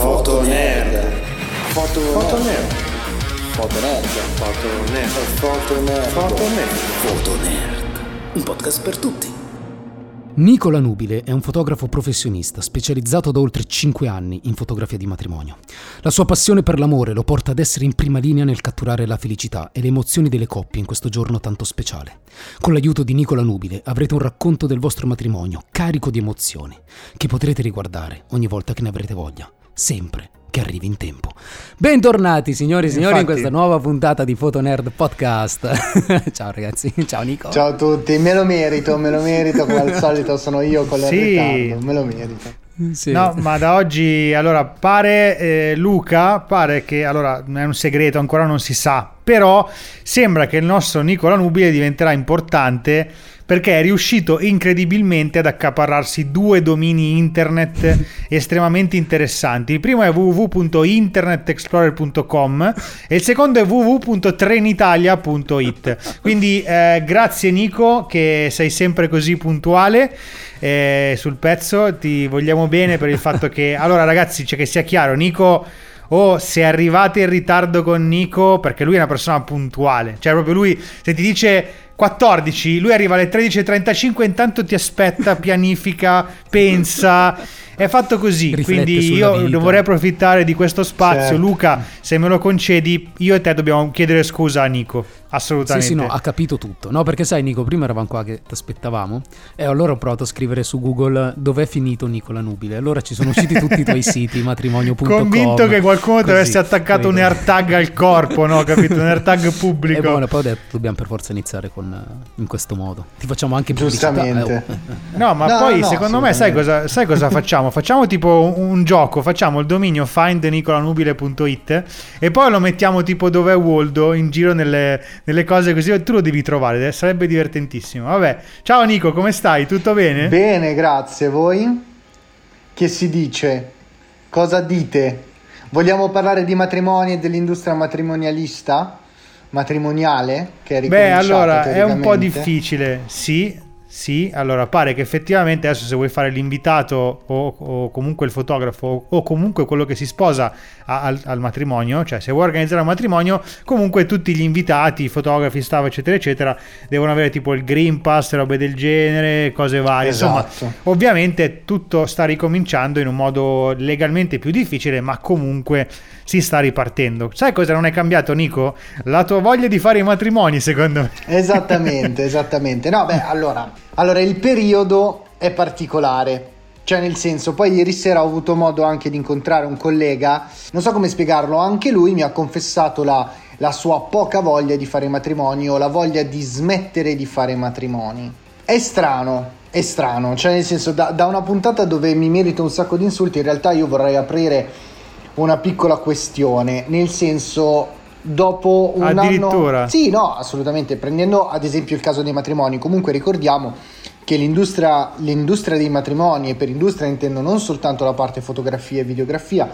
Foto nerd. Foto, Foto nerd. Foto nerd. Foto nerd. Foto nerd. Foto nerd. Foto nerd. Un podcast per tutti. Nicola Nubile è un fotografo professionista specializzato da oltre 5 anni in fotografia di matrimonio. La sua passione per l'amore lo porta ad essere in prima linea nel catturare la felicità e le emozioni delle coppie in questo giorno tanto speciale. Con l'aiuto di Nicola Nubile avrete un racconto del vostro matrimonio carico di emozioni, che potrete riguardare ogni volta che ne avrete voglia, sempre che arrivi in tempo. Bentornati signori e signori in Infatti. questa nuova puntata di Foto Nerd Podcast. Ciao ragazzi, ciao Nico. Ciao a tutti, me lo merito, me lo merito come al solito sono io con il Sì. ritardo, me lo merito. Sì. No, ma da oggi, allora, pare eh, Luca, pare che, allora, è un segreto, ancora non si sa, però sembra che il nostro Nicola Nubile diventerà importante perché è riuscito incredibilmente ad accaparrarsi due domini internet estremamente interessanti. Il primo è www.internetexplorer.com e il secondo è www.trenitalia.it. Quindi eh, grazie Nico che sei sempre così puntuale eh, sul pezzo, ti vogliamo bene per il fatto che... Allora ragazzi, cioè che sia chiaro, Nico... O se arrivate in ritardo con Nico, perché lui è una persona puntuale, cioè proprio lui, se ti dice 14, lui arriva alle 13.35, intanto ti aspetta, pianifica, pensa, è fatto così. Riflette Quindi io vorrei approfittare di questo spazio. Certo. Luca, se me lo concedi, io e te dobbiamo chiedere scusa a Nico, Sì, assolutamente. sì, no, ha capito tutto. No, perché sai, Nico, prima eravamo qua che ti aspettavamo e allora ho provato a scrivere su Google dov'è finito Nicola Nubile. Allora ci sono usciti tutti i tuoi siti, matrimonio.com. Convinto che qualcuno ti così, avesse attaccato un capito? AirTag al corpo, no? Capito? Un AirTag E pubblico. buono, poi ho detto dobbiamo per forza iniziare con, eh, in questo modo. Ti facciamo anche. Giustamente. eh, oh. No, ma No, poi no, secondo me sai cosa, sai cosa facciamo? Facciamo tipo un, un gioco, facciamo il dominio findnicolanubile.it e poi lo mettiamo tipo dove è Waldo in giro nelle, nelle cose così e tu lo devi trovare, eh, sarebbe divertentissimo. Vabbè, ciao Nico, come stai? Tutto bene? Bene, grazie. Voi? Che si dice? Cosa dite? Vogliamo parlare di matrimoni e dell'industria matrimonialista? Matrimoniale? Che è Beh, allora è un po' difficile, sì. Sì, allora pare che effettivamente adesso se vuoi fare l'invitato o, o comunque il fotografo o comunque quello che si sposa a- al, al matrimonio, cioè se vuoi organizzare un matrimonio, comunque tutti gli invitati, i fotografi, staff, eccetera, eccetera, devono avere tipo il Green Pass, robe del genere, cose varie. Insomma, Esatto. ovviamente tutto sta ricominciando in un modo legalmente più difficile, ma comunque si sta ripartendo. Sai cosa non è cambiato, Nico? La tua voglia di fare i matrimoni, secondo me. Esattamente, esattamente. No, beh, allora, allora il periodo è particolare. Cioè, nel senso, poi ieri sera ho avuto modo anche di incontrare un collega, non so come spiegarlo, anche lui mi ha confessato la, la sua poca voglia di fare matrimoni o la voglia di smettere di fare matrimoni. È strano, è strano, cioè nel senso, da, da una puntata dove mi merito un sacco di insulti, in realtà io vorrei aprire una piccola questione, nel senso, dopo un Addirittura? anno... Sì, no, assolutamente. Prendendo ad esempio il caso dei matrimoni, comunque ricordiamo che l'industria, l'industria dei matrimoni, e per industria intendo non soltanto la parte fotografia e videografia,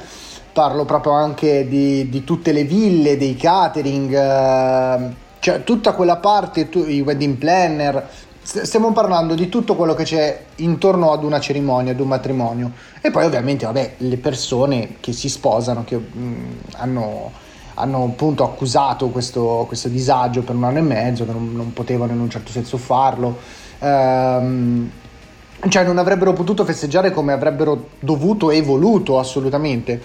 parlo proprio anche di, di tutte le ville, dei catering, eh, cioè tutta quella parte, tu- i wedding planner. st- Stiamo parlando di tutto quello che c'è intorno ad una cerimonia, ad un matrimonio. E poi ovviamente, vabbè, le persone che si sposano, che mm, hanno hanno appunto accusato questo, questo disagio per un anno e mezzo, che non, non potevano in un certo senso farlo. Ehm, cioè non avrebbero potuto festeggiare come avrebbero dovuto e voluto assolutamente.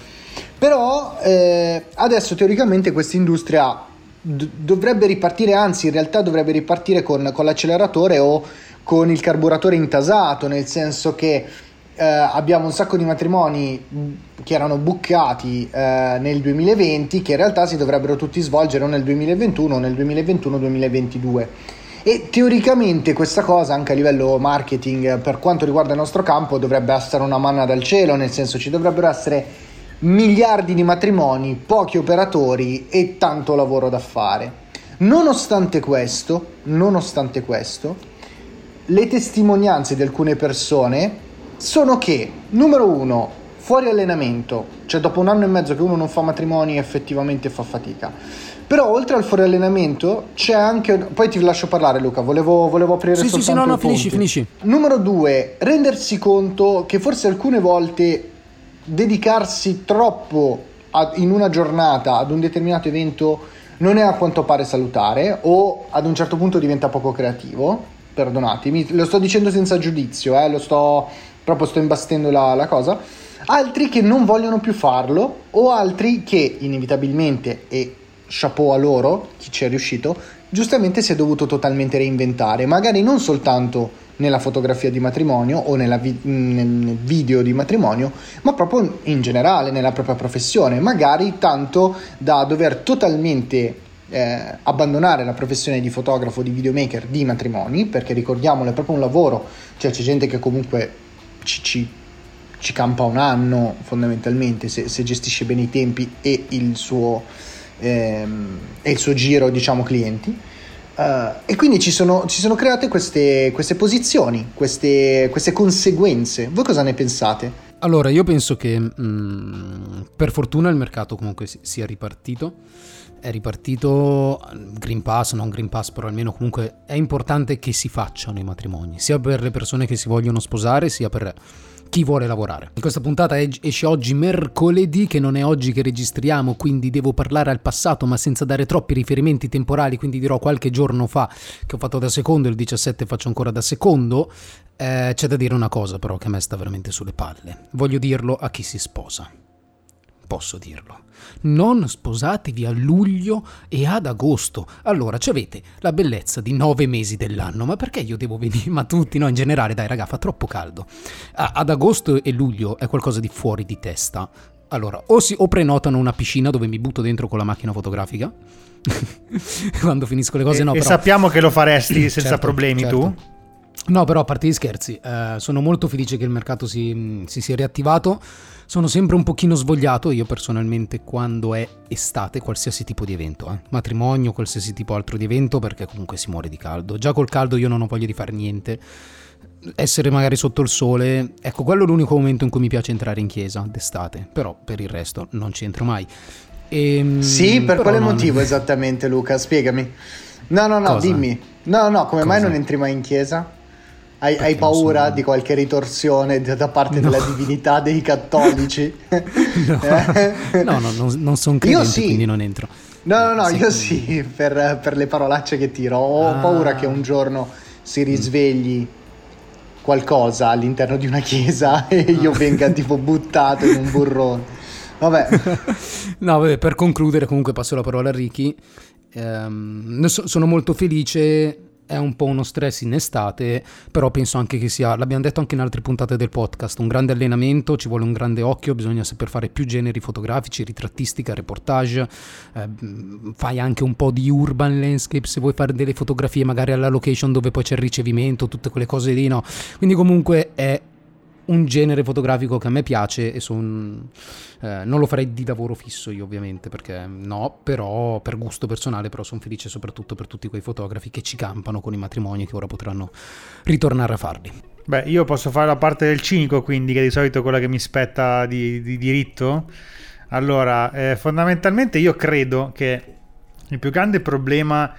Però eh, adesso teoricamente questa industria d- dovrebbe ripartire, anzi in realtà dovrebbe ripartire con, con l'acceleratore o con il carburatore intasato, nel senso che eh, abbiamo un sacco di matrimoni mh, che erano buccati eh, nel 2020 che in realtà si dovrebbero tutti svolgere o nel 2021 o nel 2021-2022 e teoricamente questa cosa anche a livello marketing per quanto riguarda il nostro campo dovrebbe essere una manna dal cielo nel senso ci dovrebbero essere miliardi di matrimoni pochi operatori e tanto lavoro da fare. Nonostante questo nonostante questo le testimonianze di alcune persone sono che numero uno fuori allenamento cioè dopo un anno e mezzo che uno non fa matrimoni effettivamente fa fatica. Però oltre al fuori allenamento c'è anche poi ti lascio parlare Luca volevo, volevo aprire Sì, sì, soltanto sì, no, no, i finisci, finisci. numero due rendersi conto che forse alcune volte dedicarsi troppo a- in una giornata ad un determinato evento non è a quanto pare salutare o ad un certo punto diventa poco creativo. Perdonatemi lo sto dicendo senza giudizio eh, lo sto proprio sto imbastendo la, la cosa. Altri che non vogliono più farlo o altri che inevitabilmente e chapeau a loro chi ci è riuscito giustamente si è dovuto totalmente reinventare. Magari non soltanto nella fotografia di matrimonio o vi- nel nel video di matrimonio ma proprio in generale nella propria professione. Magari tanto da dover totalmente eh, abbandonare la professione di fotografo di videomaker di matrimoni perché ricordiamolo è proprio un lavoro. Cioè c'è gente che comunque ci, ci ci campa un anno fondamentalmente se, se gestisce bene i tempi e il suo, ehm, e il suo giro diciamo clienti Eh, e quindi ci sono, ci sono create queste, queste posizioni queste, queste conseguenze voi cosa ne pensate? Allora, io penso che mm, per fortuna il mercato comunque si- sia ripartito. È ripartito Green Pass, non Green Pass, però almeno comunque è importante che si facciano i matrimoni, sia per le persone che si vogliono sposare, sia per chi vuole lavorare. Questa puntata es- esce oggi mercoledì, che non è oggi che registriamo, quindi devo parlare al passato, ma senza dare troppi riferimenti temporali, quindi dirò qualche giorno fa che ho fatto da secondo, il 17 faccio ancora da secondo. Eh, c'è da dire una cosa però che a me sta veramente sulle palle. Voglio dirlo a chi si sposa. Posso dirlo. Non sposatevi a luglio e ad agosto. Allora, ci avete la bellezza di nove mesi dell'anno. Ma perché io devo venire? Ma tutti, no, in generale, dai, raga, fa troppo caldo. Ah, ad agosto e luglio è qualcosa di fuori di testa. Allora, o, si, o prenotano una piscina dove mi butto dentro con la macchina fotografica. Quando finisco le cose, e, no, e però... sappiamo che lo faresti senza Certo, problemi certo. tu. No, però a parte gli scherzi, eh, sono molto felice che il mercato si, si sia riattivato. Sono sempre un pochino svogliato io personalmente quando è estate, qualsiasi tipo di evento, eh. matrimonio, qualsiasi tipo altro di evento, perché comunque si muore di caldo. Già col caldo io non ho voglia di fare niente. Essere magari sotto il sole, ecco, quello è l'unico momento in cui mi piace entrare in chiesa d'estate, però per il resto non c'entro mai. Ehm, Sì, per quale non- motivo esattamente Luca? Spiegami. No, no, no, Cosa? dimmi. No, no, come mai Cosa? non entri mai in chiesa? Hai, hai paura sono- di qualche ritorsione da parte No. della divinità dei cattolici? No, Eh? no, no, non, non sono Io credente, sì. quindi non entro. No, no, no, Sì, io sì, per, per le parolacce che tiro. Ho Ah. paura che un giorno si risvegli qualcosa all'interno di una chiesa e io Ah. venga tipo buttato in un burrone. Vabbè, No, vabbè, per concludere, comunque passo la parola a Ricky. So- sono molto felice. È un po' uno stress in estate, però penso anche che sia, l'abbiamo detto anche in altre puntate del podcast, un grande allenamento, ci vuole un grande occhio, bisogna saper fare più generi fotografici, ritrattistica, reportage, ehm, fai anche un po' di urban landscape se vuoi fare delle fotografie magari alla location dove poi c'è il ricevimento, tutte quelle cose lì, no? Quindi comunque è un genere fotografico che a me piace e son, eh, non lo farei di lavoro fisso io ovviamente perché no, però per gusto personale però sono felice soprattutto per tutti quei fotografi che ci campano con i matrimoni che ora potranno ritornare a farli. Beh, io posso fare la parte del cinico, quindi, che di solito è quella che mi spetta di, di diritto. Allora, eh, fondamentalmente io credo che il più grande problema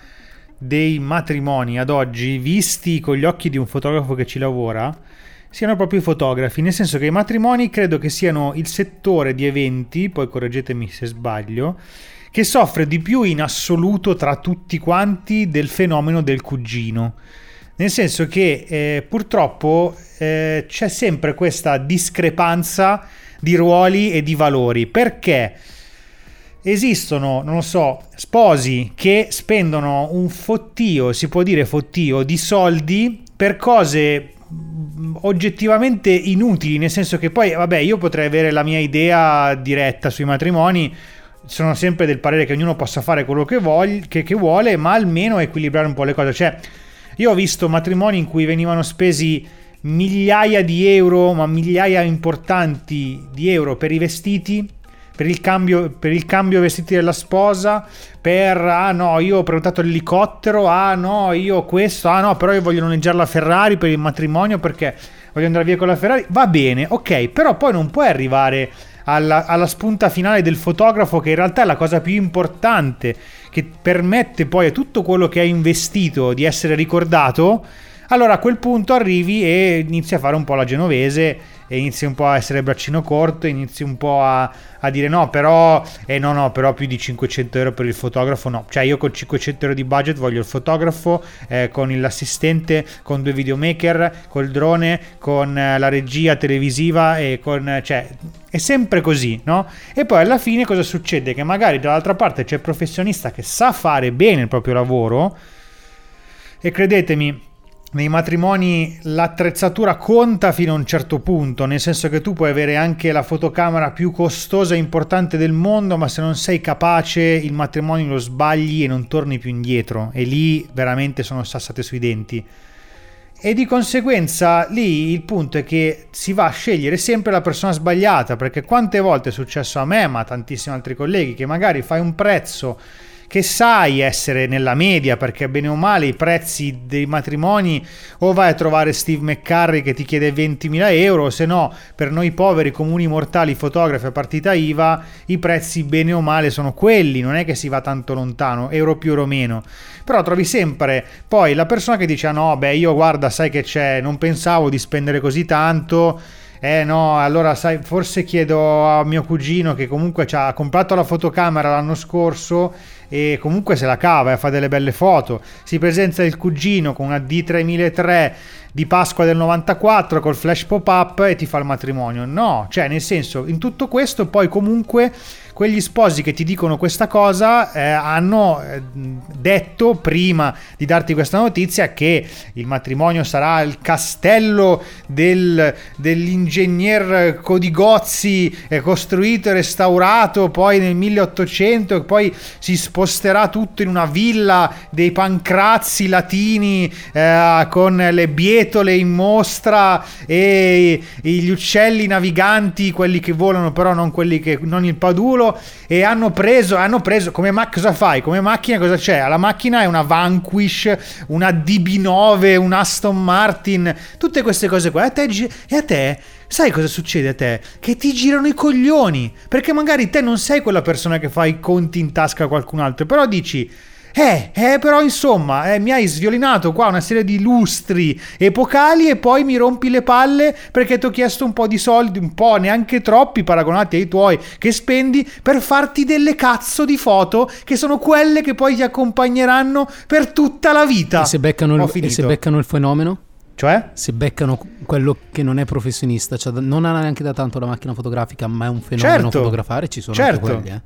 dei matrimoni ad oggi, visti con gli occhi di un fotografo che ci lavora, siano proprio i fotografi, nel senso che i matrimoni credo che siano il settore di eventi, poi correggetemi se sbaglio, che soffre di più in assoluto tra tutti quanti del fenomeno del cugino. Nel senso che eh, purtroppo eh, c'è sempre questa discrepanza di ruoli e di valori. Perché esistono, non lo so, sposi che spendono un fottio, si può dire fottio, di soldi per cose oggettivamente inutili, nel senso che poi, vabbè, io potrei avere la mia idea diretta sui matrimoni, sono sempre del parere che ognuno possa fare quello che, voglia, che, che vuole, ma almeno equilibrare un po' le cose. Cioè, io ho visto matrimoni in cui venivano spesi migliaia di euro, ma migliaia importanti di euro per i vestiti, per il cambio, per il cambio vestiti della sposa, per ah no, io ho prenotato l'elicottero, ah no, io questo, ah no, però io voglio noleggiare la Ferrari per il matrimonio perché voglio andare via con la Ferrari. Va bene, ok, però poi non puoi arrivare alla, alla spunta finale del fotografo, che in realtà è la cosa più importante, che permette poi a tutto quello che hai investito di essere ricordato allora a quel punto arrivi e inizi a fare un po' la genovese e inizi un po' a essere braccino corto, inizi un po' a, a dire no, però, eh no, no, però più di 500 euro per il fotografo no. Cioè io con 500 euro di budget voglio il fotografo, eh, con l'assistente, con due videomaker, col drone, con eh, la regia televisiva e con... cioè è sempre così, no? E poi alla fine cosa succede? Che magari dall'altra parte c'è il professionista che sa fare bene il proprio lavoro e credetemi, nei matrimoni l'attrezzatura conta fino a un certo punto, nel senso che tu puoi avere anche la fotocamera più costosa e importante del mondo, ma se non sei capace il matrimonio lo sbagli e non torni più indietro e lì veramente sono sassate sui denti. E di conseguenza lì il punto è che si va a scegliere sempre la persona sbagliata, perché quante volte è successo a me, ma a tantissimi altri colleghi, che magari fai un prezzo che sai essere nella media perché bene o male i prezzi dei matrimoni o vai a trovare Steve McCurry che ti chiede 20.000 euro se no per noi poveri comuni mortali fotografi a partita IVA i prezzi bene o male sono quelli non è che si va tanto lontano euro più euro meno. Però trovi sempre poi la persona che dice ah no beh io guarda sai che c'è non pensavo di spendere così tanto eh no, allora sai, forse chiedo a mio cugino che comunque ha comprato la fotocamera l'anno scorso e comunque se la cava e fa delle belle foto. Si presenta il cugino con una D3003 di Pasqua del 94 col flash pop-up e ti fa il matrimonio. No, cioè nel senso, in tutto questo poi comunque quegli sposi che ti dicono questa cosa eh, hanno eh, detto prima di darti questa notizia che il matrimonio sarà il castello del, dell'ingegner Codigozzi eh, costruito e restaurato poi nel 1800 e poi si sposterà tutto in una villa dei pancrazzi latini eh, con le bietole in mostra e gli uccelli naviganti quelli che volano però non quelli che non il padulo e hanno preso, hanno preso come ma- cosa fai? Come macchina cosa c'è? Alla macchina è una Vanquish, una DB9, un Aston Martin, tutte queste cose qua. E a te, e a te sai cosa succede a te? Che ti girano i coglioni, perché magari te non sei quella persona che fa i conti in tasca a qualcun altro, però dici eh, eh, però insomma, eh, mi hai sviolinato qua una serie di lustri epocali e poi mi rompi le palle perché ti ho chiesto un po' di soldi, un po' neanche troppi paragonati ai tuoi che spendi per farti delle cazzo di foto che sono quelle che poi ti accompagneranno per tutta la vita. E se beccano, il, e se beccano il fenomeno? Cioè? Se beccano quello che non è professionista, cioè non ha neanche da tanto la macchina fotografica, ma è un fenomeno certo, fotografare, ci sono certo. quelli, eh.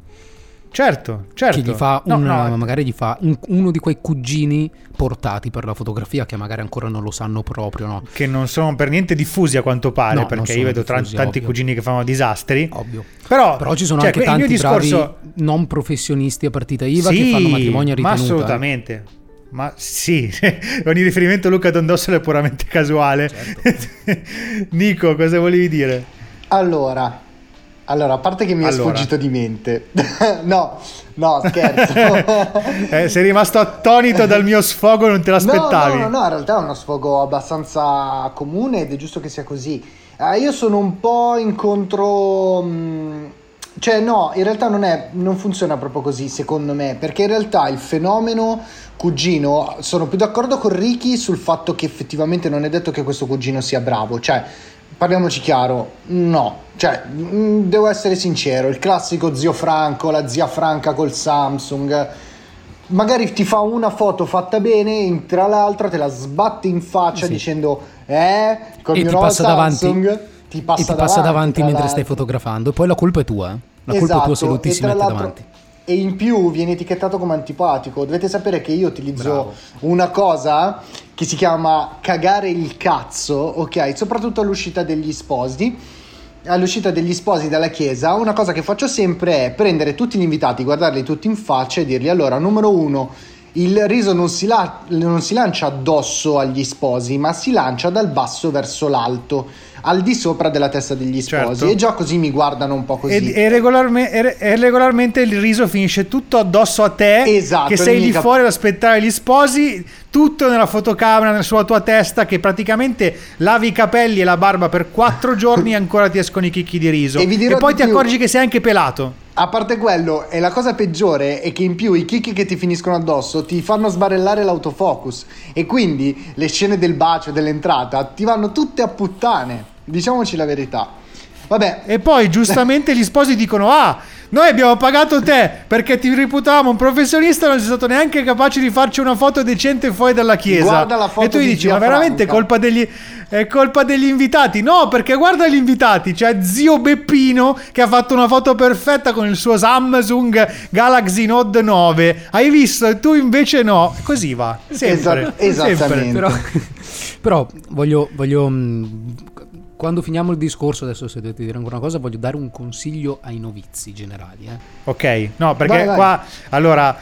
Certo, certo. Che gli fa un, no, no. magari gli fa un, uno di quei cugini portati per la fotografia che magari ancora non lo sanno proprio, no? Che non sono per niente diffusi a quanto pare, No, perché io vedo diffusi, tanti ovvio. cugini che fanno disastri. Ovvio. Però, Però ci sono cioè, anche tanti discorso... bravi non professionisti a partita IVA sì, che fanno matrimonio a ma ritenuta. eh. assolutamente. Ma sì, ogni riferimento a Luca Dondossolo è puramente casuale. Certo. Nico, cosa volevi dire? Allora, allora, a parte che mi è Allora. sfuggito di mente. no, no, scherzo. Eh, sei rimasto attonito dal mio sfogo, non te l'aspettavi? No, no, no, no, in realtà è uno sfogo abbastanza comune ed è giusto che sia così. Eh, io sono un po' incontro... mh, Cioè no, in realtà non, è, non funziona proprio così secondo me, perché in realtà il fenomeno cugino, sono più d'accordo con Ricky sul fatto che effettivamente non è detto che questo cugino sia bravo, cioè parliamoci chiaro, no, cioè mh, devo essere sincero, il classico zio Franco, la zia Franca col Samsung, magari ti fa una foto fatta bene e tra l'altra te la sbatte in faccia Sì. dicendo eh E mio ti nuovo passa davanti- ti passa e ti passa davanti mentre stai l'altro. fotografando. E poi la colpa è tua. eh. La colpa è Esatto, tua se lui ti e si mette davanti. E in più viene etichettato come antipatico. Dovete sapere che io utilizzo Bravo. una cosa che si chiama cagare il cazzo, ok? Soprattutto all'uscita degli sposi. All'uscita degli sposi dalla chiesa, una cosa che faccio sempre è prendere tutti gli invitati, guardarli tutti in faccia e dirgli: allora, numero uno, il riso non si, la- non si lancia addosso agli sposi, ma si lancia dal basso verso l'alto, al di sopra della testa degli sposi. Certo. E già così mi guardano un po' così. E, e regolarme- e e regolarmente il riso finisce tutto addosso a te, Esatto, che sei lì cap- fuori ad aspettare gli sposi, tutto nella fotocamera, sulla tua testa, che praticamente lavi i capelli e la barba per quattro giorni e ancora ti escono i chicchi di riso. E dirò poi ti più. accorgi che sei anche pelato. A parte quello, e la cosa peggiore è che in più i chicchi che ti finiscono addosso ti fanno sbarellare l'autofocus e quindi le scene del bacio, dell'entrata, ti vanno tutte a puttane. Diciamoci la verità. Vabbè, E poi giustamente gli sposi dicono: Ah, noi abbiamo pagato te perché ti reputavamo un professionista, non sei stato neanche capace di farci una foto decente fuori dalla chiesa. Guarda la foto e tu gli di dici: Ma veramente è Franca." colpa degli, è colpa degli invitati? No, perché guarda gli invitati. C'è zio Beppino che ha fatto una foto perfetta con il suo Samsung Galaxy Note 9. Hai visto? E tu invece no. Così va. Sempre. Esa- sempre. esattamente. Però, però voglio, voglio, mh, quando finiamo il discorso, adesso se dovete dire ancora una cosa, voglio dare un consiglio ai novizi generali. eh. Ok, no, perché Vai, vai. qua allora.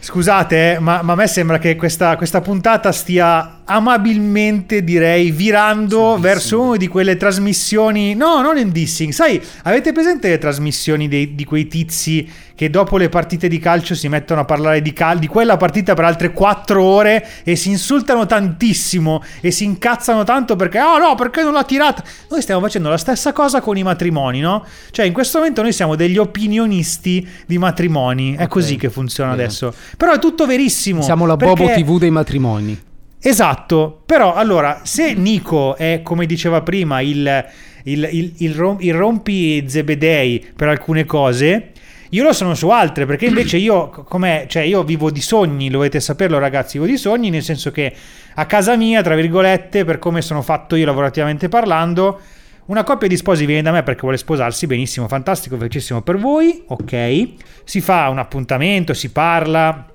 Scusate, eh, ma, ma a me sembra che questa, questa puntata stia amabilmente, direi, virando verso una di quelle trasmissioni. No, non in dissing. Sai, avete presente le trasmissioni dei- di quei tizi che dopo le partite di calcio si mettono a parlare di, cal- di quella partita per altre quattro ore e si insultano tantissimo e si incazzano tanto perché, oh no, perché non l'ha tirata? Noi stiamo facendo la stessa cosa con i matrimoni, no? Cioè, in questo momento noi siamo degli opinionisti di matrimoni. È Ok, così che funziona bene. adesso. Però è tutto verissimo. Siamo la Bobo perché- TV dei matrimoni. Esatto, però allora se Nico è come diceva prima il, il, il, il rom- il rompi zebedei per alcune cose, io lo sono su altre perché invece io, co- com'è, cioè io vivo di sogni, dovete saperlo ragazzi, vivo di sogni nel senso che a casa mia, tra virgolette, per come sono fatto io lavorativamente parlando, una coppia di sposi viene da me perché vuole sposarsi, benissimo, fantastico, felicissimo per voi, ok. Si fa un appuntamento, si parla,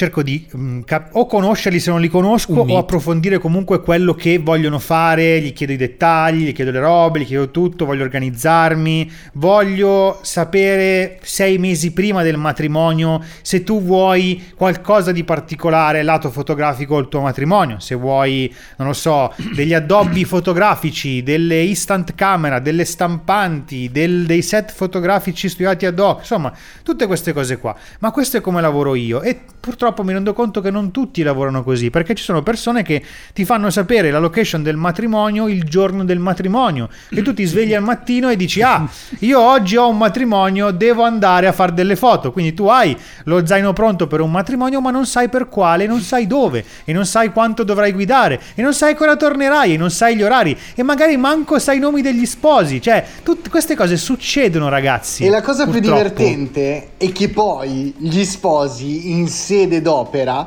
cerco di mm, cap- o conoscerli se non li conosco o approfondire comunque quello che vogliono fare, gli chiedo i dettagli, gli chiedo le robe, gli chiedo tutto, voglio organizzarmi, voglio sapere sei mesi prima del matrimonio se tu vuoi qualcosa di particolare lato fotografico al tuo matrimonio, se vuoi, non lo so, degli addobbi fotografici, delle instant camera, delle stampanti, del- dei set fotografici studiati ad hoc, insomma, tutte queste cose qua. Ma questo è come lavoro io e purtroppo mi rendo conto che non tutti lavorano così, perché ci sono persone che ti fanno sapere la location del matrimonio il giorno del matrimonio e tu ti svegli al mattino e dici "Ah, io oggi ho un matrimonio, devo andare a fare delle foto". Quindi tu hai lo zaino pronto per un matrimonio, ma non sai per quale, non sai dove e non sai quanto dovrai guidare e non sai quando tornerai e non sai gli orari e magari manco sai i nomi degli sposi, cioè tutte queste cose succedono, ragazzi. E la cosa più purtroppo. divertente è che poi gli sposi in sede d'opera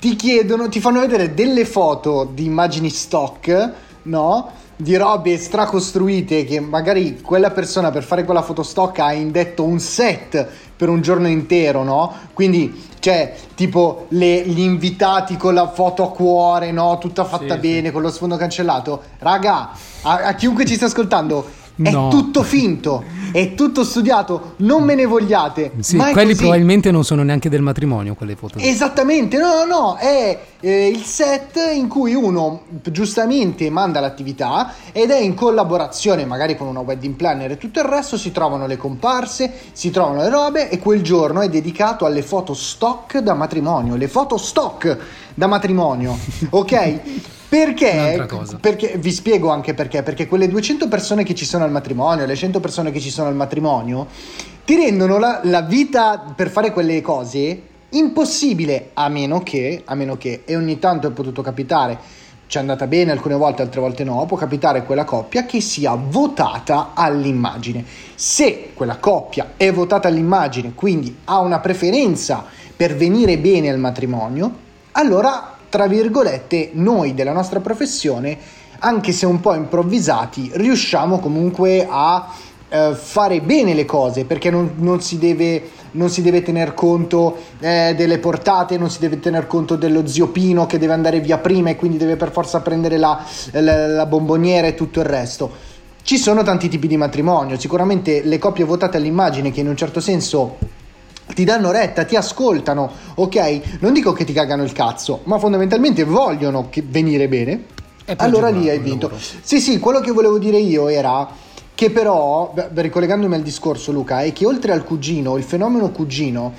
ti chiedono, ti fanno vedere delle foto di immagini stock, no? Di robe stracostruite che magari quella persona per fare quella foto stock ha indetto un set per un giorno intero, no? Quindi c'è tipo le- gli invitati con la foto a cuore, no? Tutta fatta Sì, bene, con lo sfondo cancellato. Raga, a, a chiunque ci sta ascoltando, è No. tutto finto, è tutto studiato, non me ne vogliate. Sì, quelli così. probabilmente non sono neanche del matrimonio, quelle foto. Esattamente, no, no, no, è eh, il set in cui uno giustamente manda l'attività ed è in collaborazione magari con una wedding planner e tutto il resto, si trovano le comparse, si trovano le robe e quel giorno è dedicato alle foto stock da matrimonio, le foto stock da matrimonio, ok? Perché? Perché vi spiego anche perché. Perché quelle 200 persone che ci sono al matrimonio, le 100 persone che ci sono al matrimonio, ti rendono la, la vita per fare quelle cose impossibile. A meno che, a meno che, e ogni tanto è potuto capitare, ci è andata bene alcune volte, altre volte no, può capitare quella coppia che sia votata all'immagine. Se quella coppia è votata all'immagine, quindi ha una preferenza per venire bene al matrimonio, allora, tra virgolette, noi della nostra professione, anche se un po' improvvisati, riusciamo comunque a eh, fare bene le cose perché non, non si deve non si deve tener conto eh, delle portate, non si deve tener conto dello zio Pino che deve andare via prima e quindi deve per forza prendere la, la, la bomboniera e tutto il resto. Ci sono tanti tipi di matrimonio, sicuramente le coppie votate all'immagine che in un certo senso ti danno retta, ti ascoltano, ok? Non dico che ti cagano il cazzo, ma fondamentalmente vogliono venire bene. Allora lì hai vinto. lavoro. Sì, sì, quello che volevo dire io era che però, ricollegandomi al discorso Luca, è che oltre al cugino, il fenomeno cugino,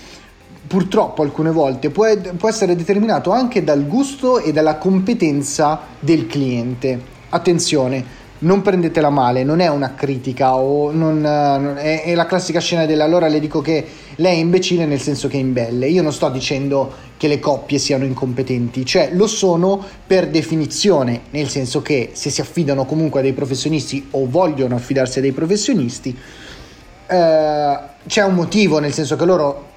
purtroppo alcune volte può, può essere determinato anche dal gusto e dalla competenza del cliente. Attenzione, non prendetela male, non è una critica o non, non- è, è la classica scena della allora le dico che lei è imbecille nel senso che è imbelle. Io non sto dicendo che le coppie siano incompetenti, cioè lo sono per definizione, nel senso che se si affidano comunque a dei professionisti o vogliono affidarsi a dei professionisti, eh, c'è un motivo, nel senso che loro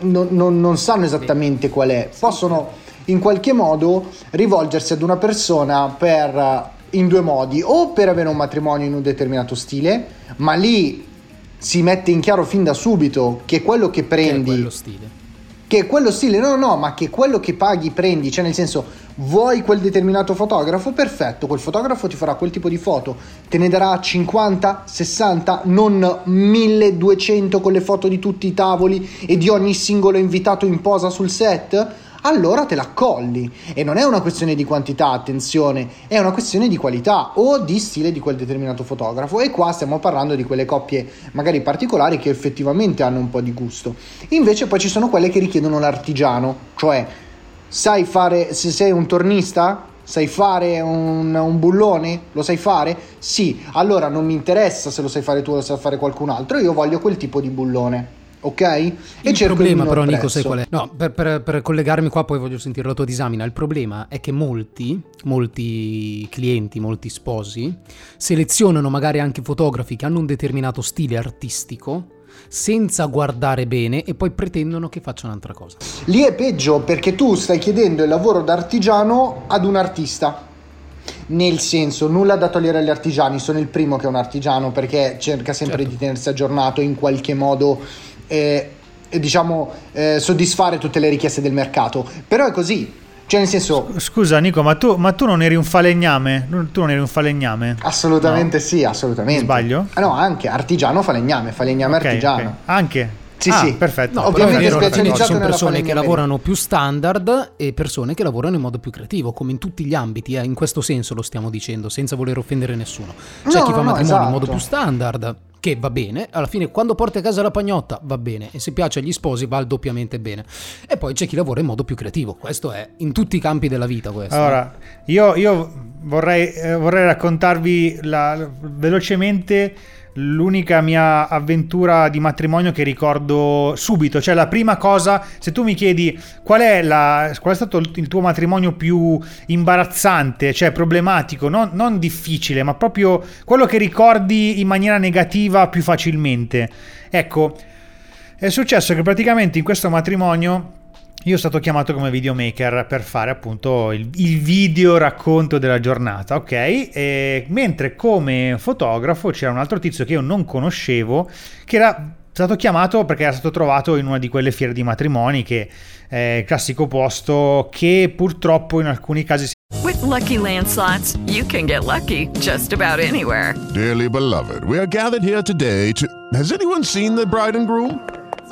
non, non- non sanno esattamente qual è, possono in qualche modo rivolgersi ad una persona per in due modi, o per avere un matrimonio in un determinato stile, ma lì si mette in chiaro fin da subito che quello che Che prendi quello stile. che quello stile, no, no, no, ma che quello che paghi prendi, cioè nel senso, vuoi quel determinato fotografo? Perfetto, quel fotografo ti farà quel tipo di foto, te ne darà 50, 60, non 1200 con le foto di tutti i tavoli e di ogni singolo invitato in posa sul set? Allora te la accolli e non è una questione di quantità, attenzione, è una questione di qualità o di stile di quel determinato fotografo e qua stiamo parlando di quelle coppie magari particolari che effettivamente hanno un po' di gusto. Invece poi ci sono quelle che richiedono l'artigiano, cioè sai fare, se sei un tornista, sai fare un, un bullone, lo sai fare? Sì, allora non mi interessa se lo sai fare tu o lo sai fare qualcun altro, io voglio quel tipo di bullone, ok? E Il problema però Nico sai qual è? No, per, per- per collegarmi qua poi voglio sentire la tua disamina. Il problema è che molti, molti clienti, molti sposi selezionano magari anche fotografi che hanno un determinato stile artistico senza guardare bene e poi pretendono che faccia un'altra cosa. Lì è peggio perché tu stai chiedendo il lavoro d'artigiano ad un artista. Nel senso, nulla da togliere agli artigiani, sono il primo che è un artigiano perché cerca sempre Certo. di tenersi aggiornato in qualche modo, eh, diciamo, eh, soddisfare tutte le richieste del mercato. Però è così, cioè nel senso, Scusa Nico, ma tu, ma tu non eri un falegname? Tu non eri un falegname? assolutamente sì, assolutamente. Sbaglio? Ah, no, anche artigiano falegname, falegname Ok, artigiano. ok. Anche? Sì, Ah, sì. perfetto. No, Ovviamente ci specializzato sono persone che lavorano più standard e persone che lavorano in modo più creativo, come in tutti gli ambiti, eh, in questo senso lo stiamo dicendo, senza voler offendere nessuno. C'è No, chi fa no, no, matrimonio in modo esatto. più standard, che va bene, alla fine quando porti a casa la pagnotta va bene, e se piace agli sposi va doppiamente bene. E poi c'è chi lavora in modo più creativo, questo è in tutti i campi della vita questo. Allora, io, io vorrei, eh, vorrei raccontarvi la- velocemente l'unica mia avventura di matrimonio che ricordo subito. Cioè, la prima cosa, se tu mi chiedi qual è, la, qual è stato il tuo matrimonio più imbarazzante, cioè problematico, non, non difficile, ma proprio quello che ricordi in maniera negativa più facilmente. Ecco, è successo che praticamente in questo matrimonio io sono stato chiamato come videomaker per fare appunto il, il video racconto della giornata, ok? E mentre come fotografo c'era un altro tizio che io non conoscevo, che era stato chiamato perché era stato trovato in una di quelle fiere di matrimoni che è il classico posto che purtroppo in alcuni casi si With Lucky Land slots, you can get lucky just about anywhere. Dearly beloved, we are gathered here today to. Has anyone seen the bride and groom?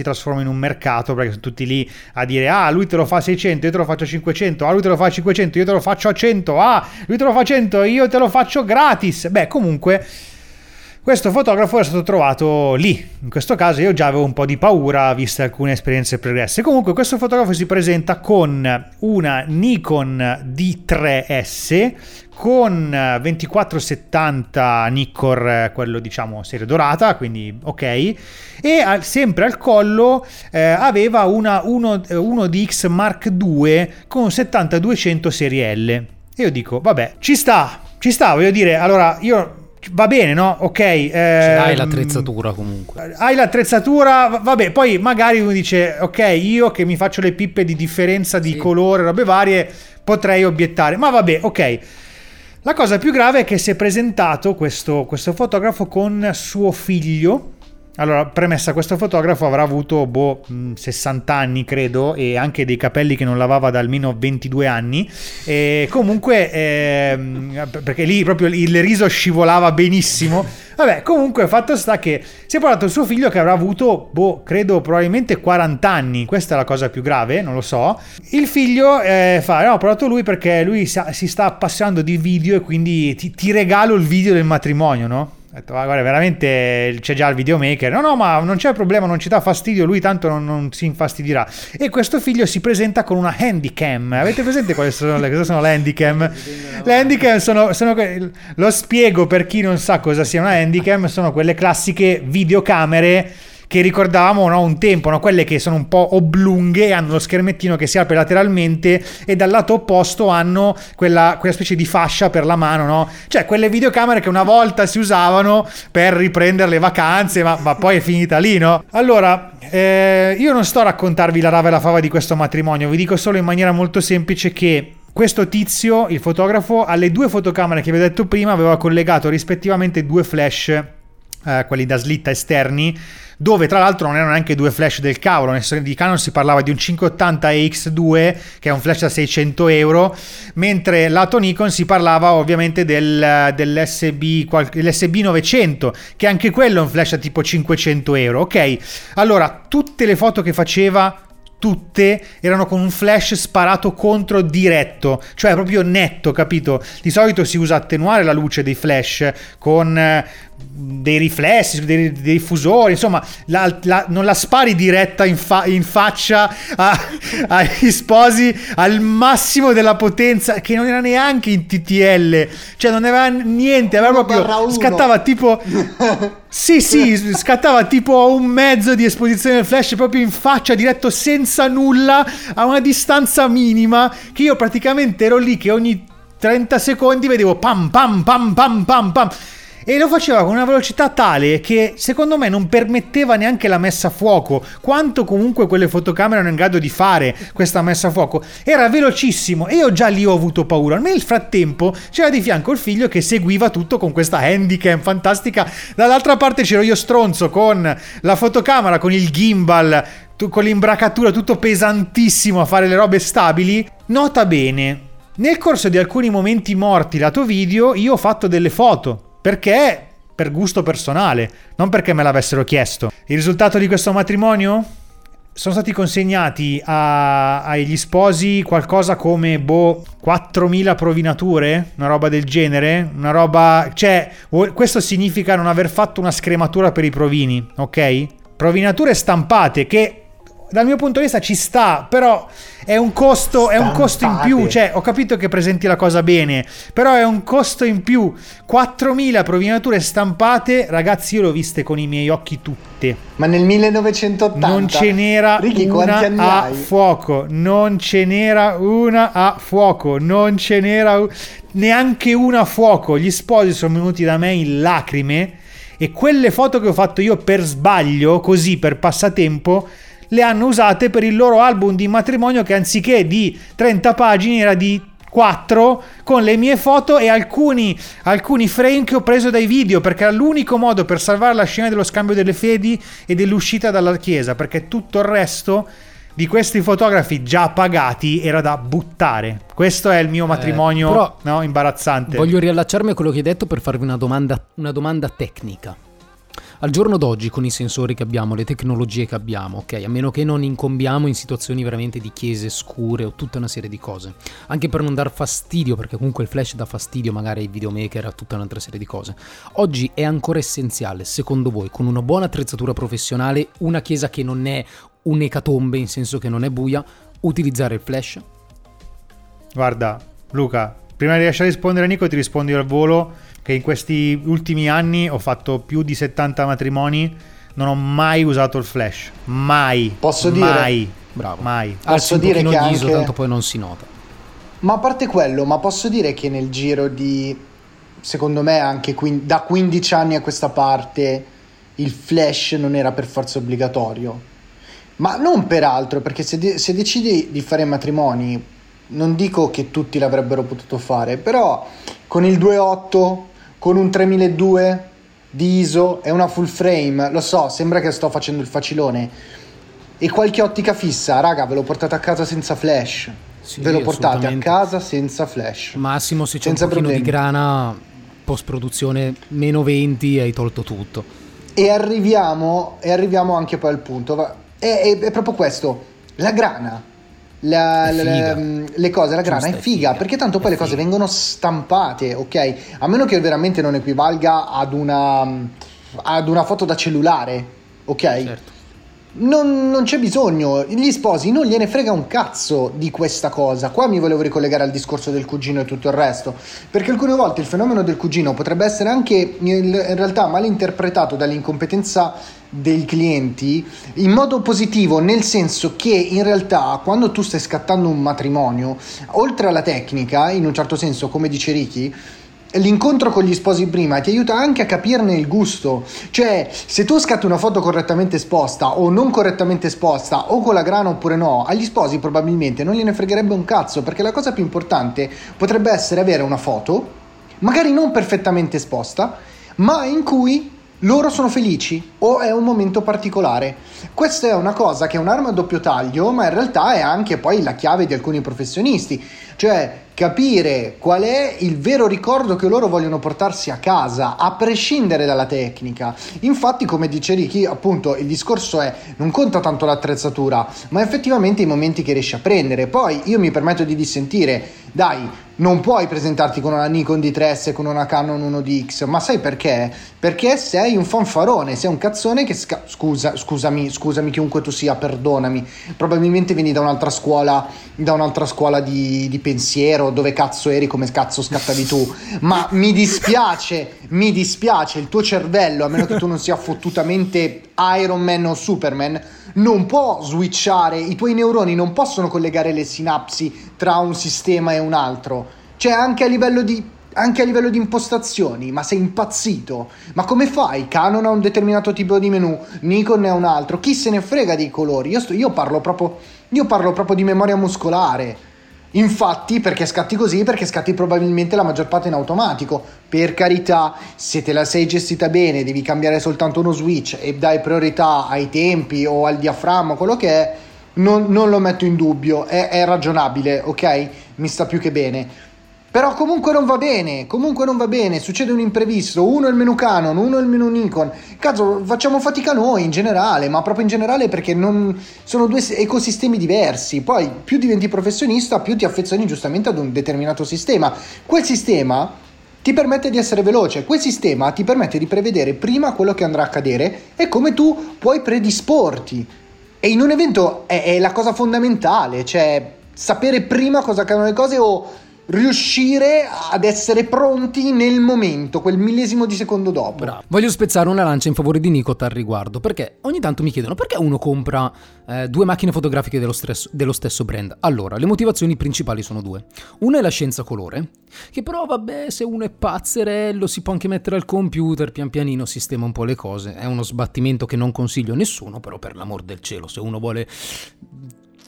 Si trasforma in un mercato perché sono tutti lì a dire ah lui te lo fa a 600 io te lo faccio a 500 ah lui te lo fa a 500 io te lo faccio a 100 ah lui te lo fa a 100 io te lo faccio gratis. Beh comunque questo fotografo è stato trovato lì. In questo caso io già avevo un po' di paura, viste alcune esperienze pregresse. Comunque, questo fotografo si presenta con una Nikon D3S con 2470 Nikkor, quello diciamo serie dorata, quindi ok, e al- sempre al collo eh, aveva una 1, 1DX Mark II con 7200 serie L. E io dico, vabbè, ci sta, ci sta, voglio dire, allora io va bene, no? Ok. Eh, Ce l'hai l'attrezzatura comunque. hai l'attrezzatura, va- vabbè, poi magari uno dice, ok, io che mi faccio le pippe di differenza di colore, robe varie, potrei obiettare, ma vabbè, ok. La cosa più grave è che si è presentato questo, questo fotografo con suo figlio. Allora, premessa, questo fotografo avrà avuto boh, mh, 60 anni, credo, e anche dei capelli che non lavava da almeno 22 anni. E comunque, ehm, perché lì proprio il riso scivolava benissimo. Vabbè, comunque, fatto sta che si è portato il suo figlio che avrà avuto, boh, credo probabilmente 40 anni. Questa è la cosa più grave, non lo so. Il figlio eh, fa, no, ho portato lui perché lui si sta appassionando di video e quindi ti, ti regalo il video del matrimonio, no? Detto, "Ah, guarda, veramente c'è già il videomaker. No, no, ma non c'è problema, non ci dà fastidio, lui tanto non, non si infastidirà. E questo figlio si presenta con una handycam. Avete presente quali sono le, cosa sono le handycam? Le handycam sono, sono lo spiego per chi non sa cosa sia una handycam, sono quelle classiche videocamere che ricordavamo no, un tempo, no? quelle che sono un po' oblunghe hanno lo schermettino che si apre lateralmente e dal lato opposto hanno quella, quella specie di fascia per la mano, no? cioè quelle videocamere che una volta si usavano per riprendere le vacanze, ma, ma poi è finita lì, no? Allora, eh, io non sto a raccontarvi la rava e la fava di questo matrimonio, vi dico solo in maniera molto semplice che questo tizio, il fotografo, alle due fotocamere che vi ho detto prima aveva collegato rispettivamente due flash, eh, quelli da slitta esterni, dove tra l'altro non erano neanche due flash del cavolo, nel senso di Canon si parlava di un 580 EX2 che è un flash da 600 euro, mentre lato Nikon si parlava ovviamente del, dell'SB, qual- l'SB 900 che anche quello è un flash da tipo 500 euro, ok? Allora, tutte le foto che faceva tutte erano con un flash sparato contro diretto, cioè proprio netto, capito? Di solito si usa attenuare la luce dei flash con eh, dei riflessi, dei, dei diffusori, insomma, la- la- non la spari diretta in, fa- in faccia agli sposi al massimo della potenza, che non era neanche in TTL, cioè non aveva niente, aveva proprio scattava tipo sì, sì, scattava tipo un mezzo di esposizione del flash proprio in faccia, diretto senza nulla, a una distanza minima, che io praticamente ero lì che ogni 30 secondi vedevo pam pam pam pam pam pam. E lo faceva con una velocità tale che secondo me non permetteva neanche la messa a fuoco, quanto comunque quelle fotocamere erano in grado di fare questa messa a fuoco. Era velocissimo e io già lì ho avuto paura. Nel frattempo c'era di fianco il figlio che seguiva tutto con questa handycam fantastica. Dall'altra parte c'ero io stronzo con la fotocamera, con il gimbal, con l'imbracatura tutto pesantissimo a fare le robe stabili. Nota bene, nel corso di alcuni momenti morti lato video io ho fatto delle foto perché per gusto personale, non perché me l'avessero chiesto. Il risultato di questo matrimonio? Sono stati consegnati a- agli sposi qualcosa come boh 4.000 provinature, una roba del genere, una roba, cioè questo significa non aver fatto una scrematura per i provini, ok? Provinature stampate che dal mio punto di vista ci sta, però è un costo, è un costo in più, cioè ho capito che presenti la cosa bene, però è un costo in più. 4.000 provinature stampate, ragazzi, io le ho viste con i miei occhi tutte. Ma nel 1980 Non ce n'era Ricky, una a hai? fuoco, non ce n'era una a fuoco, non ce n'era u- neanche una a fuoco. Gli sposi sono venuti da me in lacrime e quelle foto che ho fatto io per sbaglio, così per passatempo, le hanno usate per il loro album di matrimonio che anziché di 30 pagine era di 4 con le mie foto e alcuni, alcuni frame che ho preso dai video perché era l'unico modo per salvare la scena dello scambio delle fedi e dell'uscita dalla chiesa perché tutto il resto di questi fotografi già pagati era da buttare. Questo è il mio matrimonio però no, imbarazzante. Voglio riallacciarmi a quello che hai detto per farvi una domanda, una domanda tecnica. Al giorno d'oggi, con i sensori che abbiamo, le tecnologie che abbiamo, ok, a meno che non incombiamo in situazioni veramente di chiese scure o tutta una serie di cose, anche per non dar fastidio, perché comunque il flash dà fastidio magari ai videomaker, a tutta un'altra serie di cose. Oggi è ancora essenziale, secondo voi, con una buona attrezzatura professionale, una chiesa che non è un'ecatombe, in senso che non è buia, utilizzare il flash? Guarda, Luca, prima di lasciare rispondere a Nico, ti rispondo al volo che in questi ultimi anni ho fatto più di 70 matrimoni, non ho mai usato il flash. Mai. Posso dire- Mai. Bravo. Mai. Posso dire che il viso, anche- tanto poi non si nota. Ma a parte quello, ma posso dire che nel giro di, secondo me, anche quin- da 15 anni a questa parte, il flash non era per forza obbligatorio. Ma non per altro, perché se, de- se decidi di fare matrimoni, non dico che tutti l'avrebbero potuto fare, però con il 2.8, con un 3002 di ISO e una full frame, lo so, sembra che sto facendo il facilone. E qualche ottica fissa, raga, ve lo portate a casa senza flash. Sì, ve lo portate a casa senza flash. Massimo se c'è Senza un pochino problemi. di grana, post produzione meno 20 hai tolto tutto. E arriviamo, e arriviamo anche poi al punto. È, è- è proprio questo: la grana. La- la- la- le cose, la grana è è figa figa. perché tanto poi È le cose figa. vengono stampate, ok? A meno che veramente non equivalga ad una, ad una foto da cellulare, ok? Certo. Non, non c'è bisogno, gli sposi non gliene frega un cazzo di questa cosa. Qua mi volevo ricollegare al discorso del cugino e tutto il resto, perché alcune volte il fenomeno del cugino potrebbe essere anche in realtà mal interpretato dall'incompetenza dei clienti in modo positivo, nel senso che in realtà quando tu stai scattando un matrimonio, oltre alla tecnica, in un certo senso, come dice Ricky, L'incontro con gli sposi prima ti aiuta anche a capirne il gusto, cioè se tu scatti una foto correttamente esposta o non correttamente esposta o con la grana oppure no, agli sposi probabilmente non gliene fregherebbe un cazzo perché la cosa più importante potrebbe essere avere una foto, magari non perfettamente esposta, ma in cui loro sono felici o è un momento particolare. Questa è una cosa che è un'arma a doppio taglio, ma in realtà è anche poi la chiave di alcuni professionisti, cioè capire qual è il vero ricordo che loro vogliono portarsi a casa, a prescindere dalla tecnica. Infatti, come dice Ricky, appunto, il discorso è non conta tanto l'attrezzatura, ma effettivamente i momenti che riesci a prendere. Poi io mi permetto di dissentire, dai, non puoi presentarti con una Nikon D3S e con una Canon 1DX, ma sai perché? Perché sei un fanfarone, sei un cazzone che sca- scusa, scusami, scusami chiunque tu sia, perdonami. Probabilmente vieni da un'altra scuola, da un'altra scuola di, di pensiero, dove cazzo eri, come cazzo scattavi tu. Ma mi dispiace, mi dispiace, il tuo cervello, a meno che tu non sia fottutamente Iron Man o Superman, non può switchare, i tuoi neuroni non possono collegare le sinapsi tra un sistema e un altro. Cioè anche a livello di anche a livello di impostazioni, ma sei impazzito. Ma come fai? Canon ha un determinato tipo di menu, Nikon ne ha un altro. Chi se ne frega dei colori? Io, sto- io parlo proprio io parlo proprio di memoria muscolare. Infatti, perché scatti così? Perché scatti probabilmente la maggior parte in automatico. Per carità, se te la sei gestita bene, devi cambiare soltanto uno switch e dai priorità ai tempi o al diaframma, quello che è, non, non lo metto in dubbio, è, è ragionabile, ok? Mi sta più che bene. Però comunque non va bene, comunque non va bene, succede un imprevisto, uno è il menu Canon, uno è il menu Nikon, cazzo facciamo fatica noi in generale, ma proprio in generale perché non, sono due ecosistemi diversi, poi più diventi professionista più ti affezioni giustamente ad un determinato sistema, quel sistema ti permette di essere veloce, quel sistema ti permette di prevedere prima quello che andrà a accadere e come tu puoi predisporti. E in un evento è, è la cosa fondamentale, cioè sapere prima cosa accadono le cose o riuscire ad essere pronti nel momento, quel millesimo di secondo dopo. Bravo. Voglio spezzare una lancia in favore di Nikot al riguardo, perché ogni tanto mi chiedono perché uno compra eh, due macchine fotografiche dello, stress- dello stesso brand. Allora, le motivazioni principali sono due. Una è la scienza colore, che però vabbè, se uno è pazzerello si può anche mettere al computer, pian pianino sistema un po' le cose. È uno sbattimento che non consiglio a nessuno, però per l'amor del cielo, se uno vuole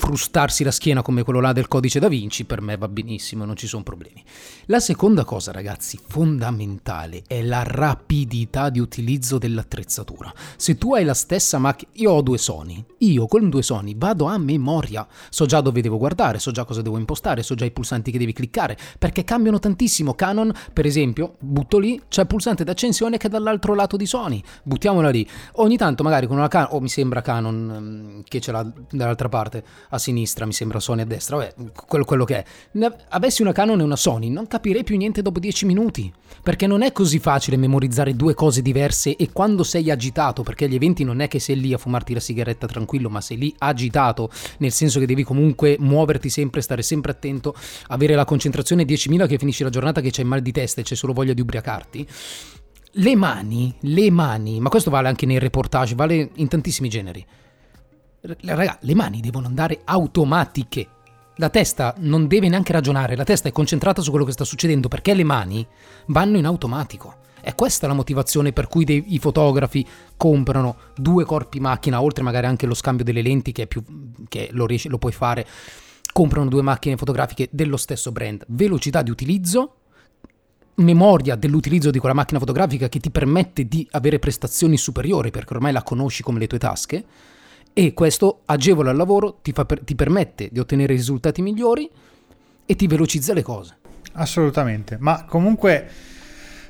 frustarsi la schiena come quello là del codice da Vinci, per me va benissimo, non ci sono problemi. La seconda cosa, ragazzi, fondamentale è la rapidità di utilizzo dell'attrezzatura. Se tu hai la stessa macchina, io ho due Sony, io con due Sony vado a memoria, so già dove devo guardare, so già cosa devo impostare, so già i pulsanti che devi cliccare, perché cambiano tantissimo. Canon, per esempio, butto lì, c'è il pulsante d'accensione che è dall'altro lato di Sony, buttiamola lì. Ogni tanto magari con una Canon, o mi sembra Canon ehm, che ce l'ha dall'altra parte, a sinistra, mi sembra Sony a destra, vabbè, quello, quello che è. Ne avessi una Canon e una Sony, non capirei più niente dopo 10 minuti, perché non è così facile memorizzare due cose diverse e quando sei agitato, perché agli eventi non è che sei lì a fumarti la sigaretta tranquillo, ma sei lì agitato, nel senso che devi comunque muoverti sempre, stare sempre attento, avere la concentrazione 10.000 che finisci la giornata che c'hai mal di testa e c'è solo voglia di ubriacarti. Le mani, le mani, ma questo vale anche nei reportage, vale in tantissimi generi Raga, le mani devono andare automatiche. La testa non deve neanche ragionare, la testa è concentrata su quello che sta succedendo perché le mani vanno in automatico. È questa la motivazione per cui dei, i fotografi comprano due corpi macchina, oltre magari anche lo scambio delle lenti che, più, che lo, riesci, lo puoi fare. Comprano due macchine fotografiche dello stesso brand. Velocità di utilizzo, memoria dell'utilizzo di quella macchina fotografica che ti permette di avere prestazioni superiori perché ormai la conosci come le tue tasche e questo agevola il lavoro, ti, per, ti permette di ottenere risultati migliori e ti velocizza le cose. Assolutamente, ma comunque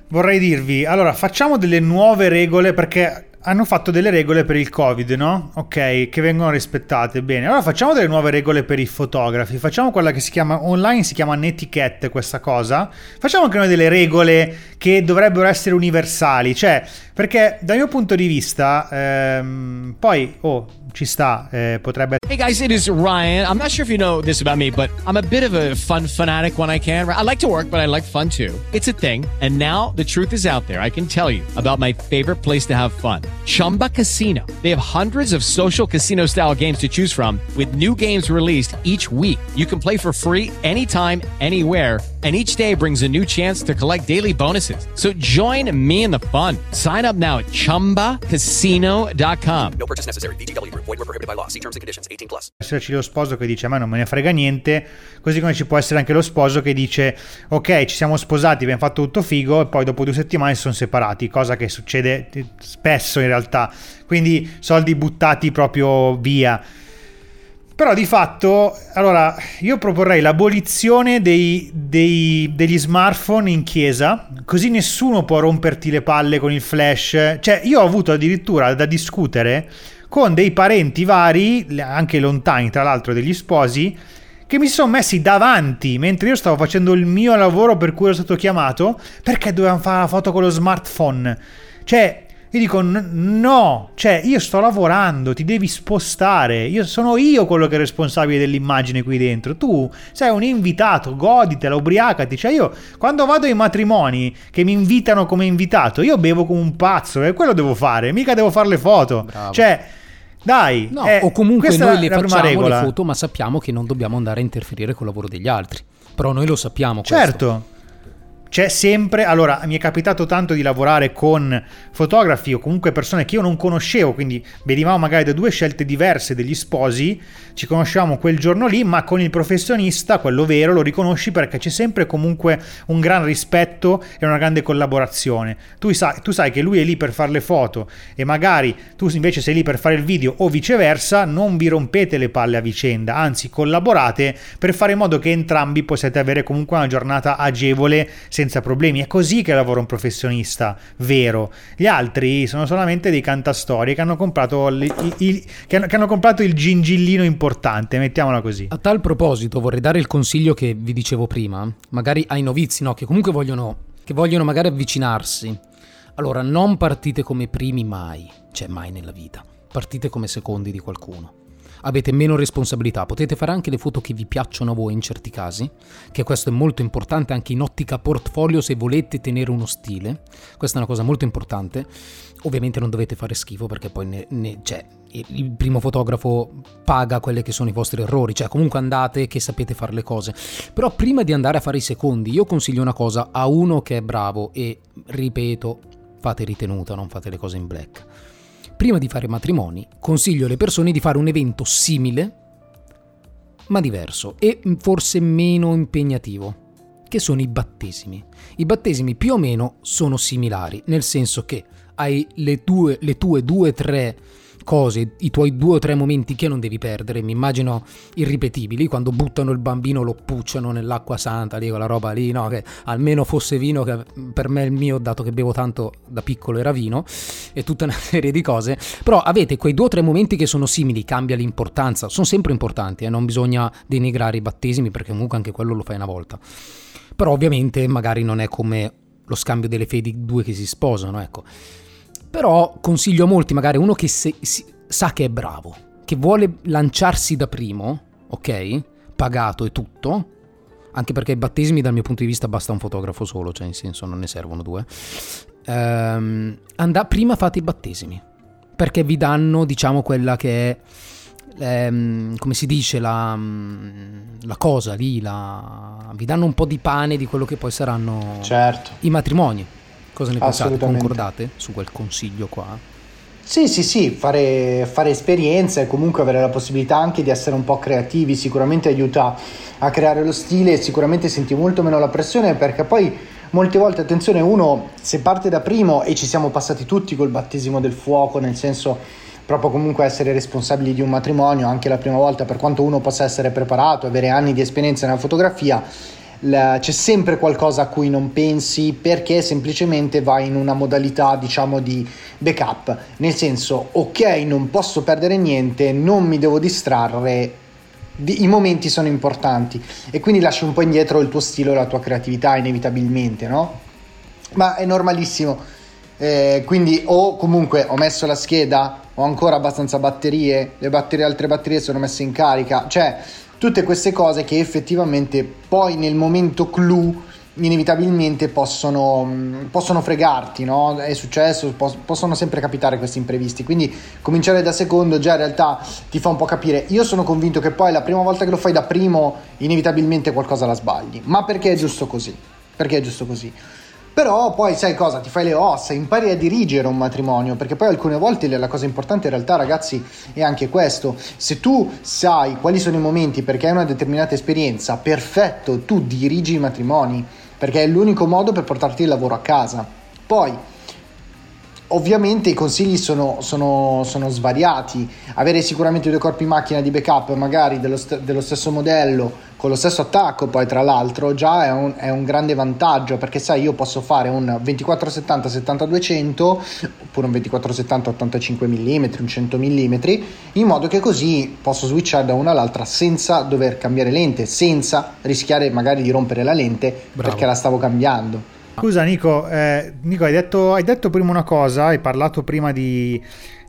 vorrei dirvi, allora facciamo delle nuove regole perché hanno fatto delle regole per il Covid, no? Ok, che vengono rispettate. Bene, allora facciamo delle nuove regole per i fotografi. Facciamo quella che si chiama online, si chiama netiquette questa cosa. Facciamo anche noi delle regole che dovrebbero essere universali, cioè, perché dal mio punto di vista, ehm, poi, oh, ci sta, eh, potrebbe Hey guys, it is Ryan. I'm not sure if you know this about me, but I'm a bit of a fun fanatic when I can. I like to work, but I like fun too. It's a thing. And now the truth is out there. I can tell you about my favorite place to have fun. Chumba Casino. They have hundreds of social casino style games to choose from with new games released each week. You can play for free anytime, anywhere and each day brings a new chance to collect daily bonuses. So join me in the fun. Sign up now at ChumbaCasino.com. No purchase necessary. VGW Group. Void were prohibited by law. See terms and conditions. 18 plus. esserci lo sposo che dice a me non me ne frega niente, così come ci può essere anche lo sposo che dice ok ci siamo sposati, abbiamo fatto tutto figo e poi dopo due settimane sono separati, cosa che succede spesso in realtà, quindi soldi buttati proprio via. Però di fatto, allora, io proporrei l'abolizione dei, dei, degli smartphone in chiesa, così nessuno può romperti le palle con il flash. Cioè, io ho avuto addirittura da discutere con dei parenti vari, anche lontani tra l'altro degli sposi, che mi sono messi davanti mentre io stavo facendo il mio lavoro per cui ero stato chiamato, perché dovevano fare la foto con lo smartphone. Cioè, io dico no, cioè io sto lavorando, ti devi spostare, io sono io quello che è responsabile dell'immagine qui dentro, tu sei un invitato, goditela, ubriacati, cioè io quando vado ai matrimoni che mi invitano come invitato, io bevo come un pazzo e quello devo fare, mica devo fare le foto, Bravo. cioè dai, No, eh, o comunque noi le facciamo regola. le foto, ma sappiamo che non dobbiamo andare a interferire col lavoro degli altri. Però noi lo sappiamo. questo. C'è sempre, allora mi è capitato tanto di lavorare con fotografi o comunque persone che io non conoscevo, quindi venivamo magari da due scelte diverse degli sposi, ci conoscevamo quel giorno lì, ma con il professionista, quello vero, lo riconosci perché c'è sempre comunque un gran rispetto e una grande collaborazione. Tu sai, tu sai che lui è lì per fare le foto e magari tu invece sei lì per fare il video o viceversa, non vi rompete le palle a vicenda, anzi collaborate per fare in modo che entrambi possiate avere comunque una giornata agevole senza problemi. È così che lavora un professionista vero. Gli altri sono solamente dei cantastorie che hanno comprato, il, il- che hanno, che hanno comprato il gingillino importante, mettiamola così. A tal proposito vorrei dare il consiglio che vi dicevo prima, magari ai novizi, no, che comunque vogliono, che vogliono magari avvicinarsi. Allora, non partite come primi mai, cioè mai nella vita. Partite come secondi di qualcuno. Avete meno responsabilità, potete fare anche le foto che vi piacciono a voi in certi casi, che questo è molto importante anche in ottica portfolio se volete tenere uno stile. Questa è una cosa molto importante. Ovviamente non dovete fare schifo perché poi ne, ne- cioè, il primo fotografo paga quelli che sono i vostri errori, cioè comunque andate che sapete fare le cose. Però prima di andare a fare i secondi, io consiglio una cosa a uno che è bravo e ripeto, fate ritenuta, non fate le cose in black. Prima di fare matrimoni, consiglio alle persone di fare un evento simile ma diverso e forse meno impegnativo, che sono i battesimi. I battesimi più o meno sono similari, nel senso che hai le tue, le tue due o tre cose, i tuoi due o tre momenti che non devi perdere, mi immagino irripetibili, quando buttano il bambino lo pucciano nell'acqua santa, lì quella roba lì, no, che almeno fosse vino, che per me il mio, dato che bevo tanto da piccolo era vino, e tutta una serie di cose, però avete quei due o tre momenti che sono simili, cambia l'importanza, sono sempre importanti, eh, non bisogna denigrare i battesimi perché comunque anche quello lo fai una volta. Però ovviamente magari non è come lo scambio delle fedi due che si sposano, ecco. Però consiglio a molti, magari uno che se, si, sa che è bravo, che vuole lanciarsi da primo, ok? Pagato e tutto. Anche perché i battesimi dal mio punto di vista basta un fotografo solo, cioè in senso non ne servono due. Ehm, andà, prima fate i battesimi. Perché vi danno, diciamo, quella che è ehm, come si dice, la, la cosa lì, la, vi danno un po' di pane di quello che poi saranno Certo. i matrimoni. Cosa ne pensate? Concordate su quel consiglio qua? Sì, sì, sì, fare, fare esperienze e comunque avere la possibilità anche di essere un po' creativi sicuramente aiuta a creare lo stile e sicuramente senti molto meno la pressione perché poi molte volte, attenzione, uno se parte da primo e ci siamo passati tutti col battesimo del fuoco, nel senso proprio comunque essere responsabili di un matrimonio anche la prima volta, per quanto uno possa essere preparato, avere anni di esperienza nella fotografia, la- c'è sempre qualcosa a cui non pensi perché semplicemente vai in una modalità diciamo di backup. Nel senso ok non posso perdere niente non mi devo distrarre di- i momenti sono importanti. E quindi lasci un po' indietro il tuo stile o la tua creatività inevitabilmente no? ma è normalissimo. Eh, quindi o comunque ho messo la scheda ho ancora abbastanza batterie le batterie altre batterie sono messe in carica. Cioè tutte queste cose che effettivamente poi nel momento clou inevitabilmente possono, mh, possono fregarti, no? È successo, pos- possono sempre capitare questi imprevisti, quindi cominciare da secondo già in realtà ti fa un po' capire. Io sono convinto che poi la prima volta che lo fai da primo inevitabilmente qualcosa la sbagli, ma perché è giusto così? Perché è giusto così? Però poi sai cosa? Ti fai le ossa, impari a dirigere un matrimonio, perché poi alcune volte la cosa importante in realtà, ragazzi, è anche questo. Se tu sai quali sono i momenti perché hai una determinata esperienza, perfetto, tu dirigi i matrimoni, perché è l'unico modo per portarti il lavoro a casa. Poi Ovviamente i consigli sono, sono- sono svariati, avere sicuramente due corpi macchina di backup magari dello, st- dello stesso modello, con lo stesso attacco poi tra l'altro, già è un, è un grande vantaggio perché sai io posso fare un 2470 7200 oppure un 2470 85 mm, un 100 mm, in modo che così posso switchare da una all'altra senza dover cambiare lente, senza rischiare magari di rompere la lente Bravo. perché la stavo cambiando. Scusa Nico, eh, Nico hai, detto, hai detto prima una cosa, hai parlato prima di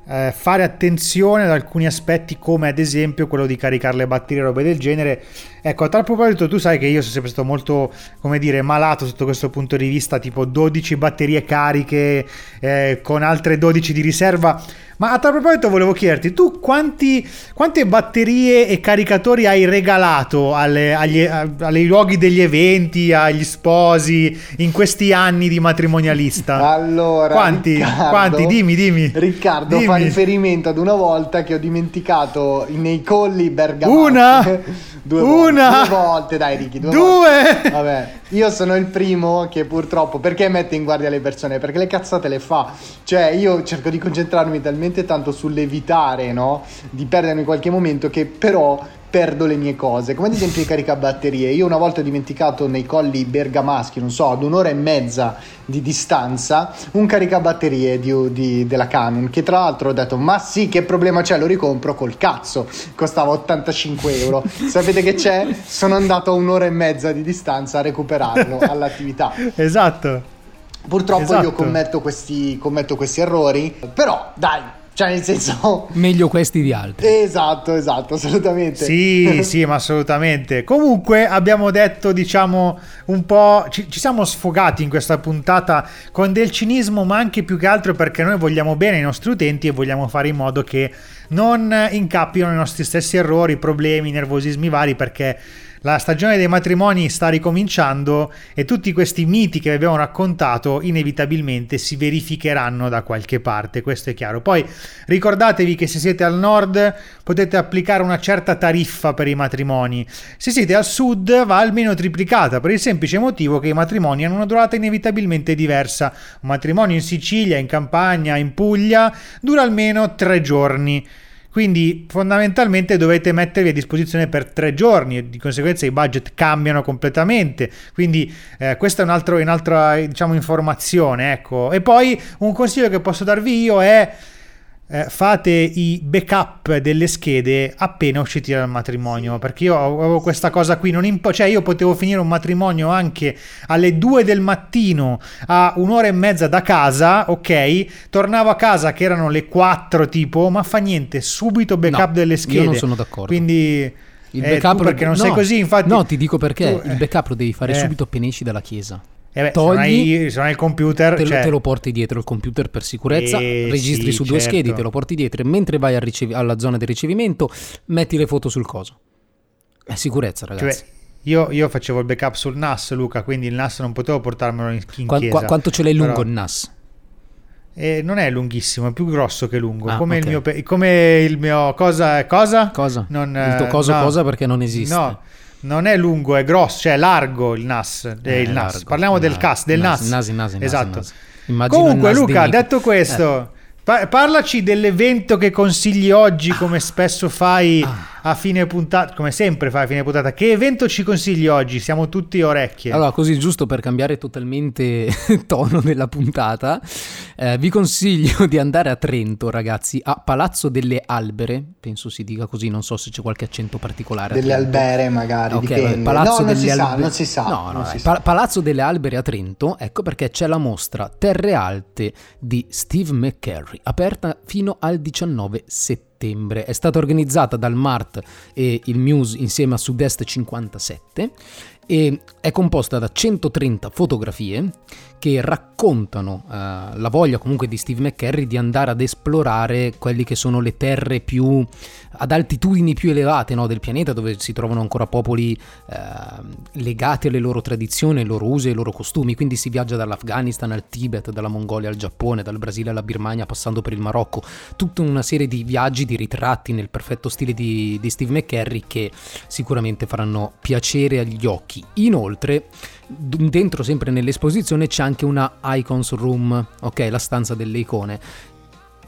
eh, fare attenzione ad alcuni aspetti come ad esempio quello di caricare le batterie e robe del genere. Ecco, a tal proposito tu sai che io sono sempre stato molto, come dire, malato sotto questo punto di vista, tipo 12 batterie cariche eh, con altre 12 di riserva. Ma a tal proposito volevo chiederti, tu quanti, quante batterie e caricatori hai regalato alle, agli, ai luoghi degli eventi, agli sposi, in questi anni di matrimonialista? Allora, quanti? Riccardo- quanti? Dimmi, dimmi. Riccardo Dimmi. Fa riferimento ad una volta che ho dimenticato nei colli bergamaschi. Una? due Una? volte. Due volte, dai Ricky, due, Due? volte. Vabbè, io sono il primo che purtroppo, perché mette in guardia le persone? Perché le cazzate le fa. Cioè, io cerco di concentrarmi talmente tanto sull'evitare, no? Di perdere in qualche momento che però perdo le mie cose, come ad esempio i caricabatterie. Io una volta ho dimenticato nei colli bergamaschi, non so, ad un'ora e mezza di distanza, un caricabatterie di, di- della Canon, che tra l'altro ho detto, ma sì, che problema c'è, lo ricompro col cazzo, costava 85 euro. Sapete che c'è? Sono andato a un'ora e mezza di distanza a recuperarlo all'attività. Esatto. Purtroppo Esatto. io commetto questi, commetto questi errori, però dai, cioè nel senso... Meglio questi di altri. Esatto, esatto, assolutamente. Sì, sì, ma assolutamente. Comunque abbiamo detto, diciamo, un po'... Ci, ci siamo sfogati in questa puntata con del cinismo, ma anche più che altro perché noi vogliamo bene ai nostri utenti e vogliamo fare in modo che non incappino nei nostri stessi errori, problemi, nervosismi vari, perché la stagione dei matrimoni sta ricominciando e tutti questi miti che abbiamo raccontato inevitabilmente si verificheranno da qualche parte, questo è chiaro. Poi ricordatevi che se siete al nord potete applicare una certa tariffa per i matrimoni, se siete al sud va almeno triplicata per il semplice motivo che i matrimoni hanno una durata inevitabilmente diversa. Un matrimonio in Sicilia, in Campania, in Puglia dura almeno tre giorni. Quindi fondamentalmente dovete mettervi a disposizione per tre giorni e di conseguenza i budget cambiano completamente. Quindi eh, questa è un altro, un'altra diciamo, informazione. Ecco. E poi un consiglio che posso darvi io è eh, fate i backup delle schede appena usciti dal matrimonio perché io avevo questa cosa qui non impo- cioè io potevo finire un matrimonio anche alle 2 del mattino a un'ora e mezza da casa ok tornavo a casa che erano le 4 tipo ma fa niente subito backup No, delle schede io non sono d'accordo. quindi Il eh, backup perché non no, sei così infatti No, ti dico perché tu- il backup lo devi fare eh. subito appena esci dalla chiesa. Eh beh, Togli, se non hai il computer, te, lo- cioè- te lo porti dietro il computer per sicurezza, Eh, registri sì, su due certo. schede, te lo porti dietro e mentre vai al ricevi- alla zona di ricevimento metti le foto sul coso. È sicurezza, Cioè, ragazzi. io, io facevo il backup sul NAS, Luca, quindi il NAS non potevo portarmelo in, in Qua- chiesa. qua- quanto ce l'hai lungo Però- il NAS? Eh, non è lunghissimo, è più grosso che lungo. Ah, come, ok. il mio, pe- come il mio. Cosa? Cosa? Cosa? Non, Il tuo coso no. cosa perché non esiste. No, non è lungo, è grosso, cioè è largo il NAS. eh, Eh, il NAS. largo. Parliamo del CAS, del NAS, NAS. NAS, NAS, esatto. Comunque, Luca, detto questo, pa- parlaci dell'evento che consigli oggi, come spesso fai Ah. A fine puntata, come sempre fai a fine puntata. Che evento ci consigli oggi? Siamo tutti orecchie. Allora, così giusto per cambiare totalmente tono della puntata, eh, vi consiglio di andare a Trento, ragazzi, a Palazzo delle Albere, penso si dica così, non so se c'è qualche accento particolare. Delle albere magari, Ok, dipende. vabbè, Palazzo no, non si delle sa, Albe- non si sa. No, no, non si sa. Pa- Palazzo delle Albere a Trento, ecco perché c'è la mostra Terre Alte di Steve McCurry, aperta fino al 19 settembre. È stata organizzata dal MART e il Muse insieme a Sud-Est 57 e è composta da 130 fotografie che raccontano eh, la voglia comunque di Steve McCurry di andare ad esplorare quelli che sono le terre più ad altitudini più elevate no, del pianeta dove si trovano ancora popoli eh, legati alle loro tradizioni, ai loro usi e ai loro costumi. Quindi si viaggia dall'Afghanistan al Tibet, dalla Mongolia al Giappone, dal Brasile alla Birmania passando per il Marocco. Tutta una serie di viaggi, di ritratti nel perfetto stile di, di Steve McCurry che sicuramente faranno piacere agli occhi inoltre d- dentro sempre nell'esposizione c'è anche una Icons Room, ok, la stanza delle icone,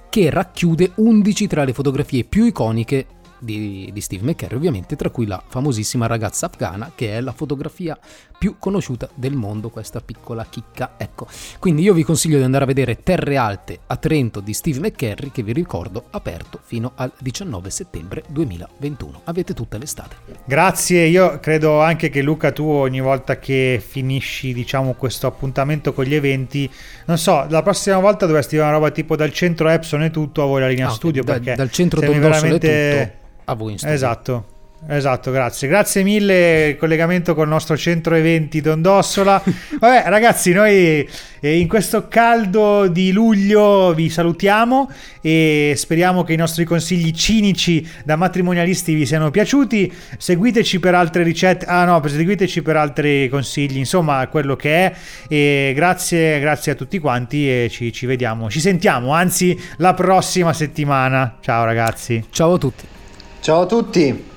che racchiude 11 tra le fotografie più iconiche di, di Steve McCurry, ovviamente, tra cui la famosissima ragazza afghana, che è la fotografia più conosciuta del mondo, questa piccola chicca. Ecco, quindi io vi consiglio di andare a vedere Terre Alte a Trento di Steve McCurry, che vi ricordo aperto fino al 19 settembre 2021. Avete tutta l'estate. Grazie, io credo anche che Luca tu ogni volta che finisci diciamo questo appuntamento con gli eventi, non so, la prossima volta dovresti fare una roba tipo dal centro Epson e tutto a voi la linea Ah, studio da- perché dal centro sembri Don Dossolo e veramente... tutto a voi. Esatto. Esatto, grazie. Grazie mille, il collegamento col nostro centro eventi Don Dossola. Vabbè, ragazzi, noi eh, in questo caldo di luglio vi salutiamo e speriamo che i nostri consigli cinici da matrimonialisti vi siano piaciuti. Seguiteci per altre ricette, ah no, seguiteci per altri consigli, insomma, quello che è. E grazie, grazie a tutti quanti e ci, ci vediamo, ci sentiamo, anzi, la prossima settimana. Ciao ragazzi. Ciao a tutti. Ciao a tutti.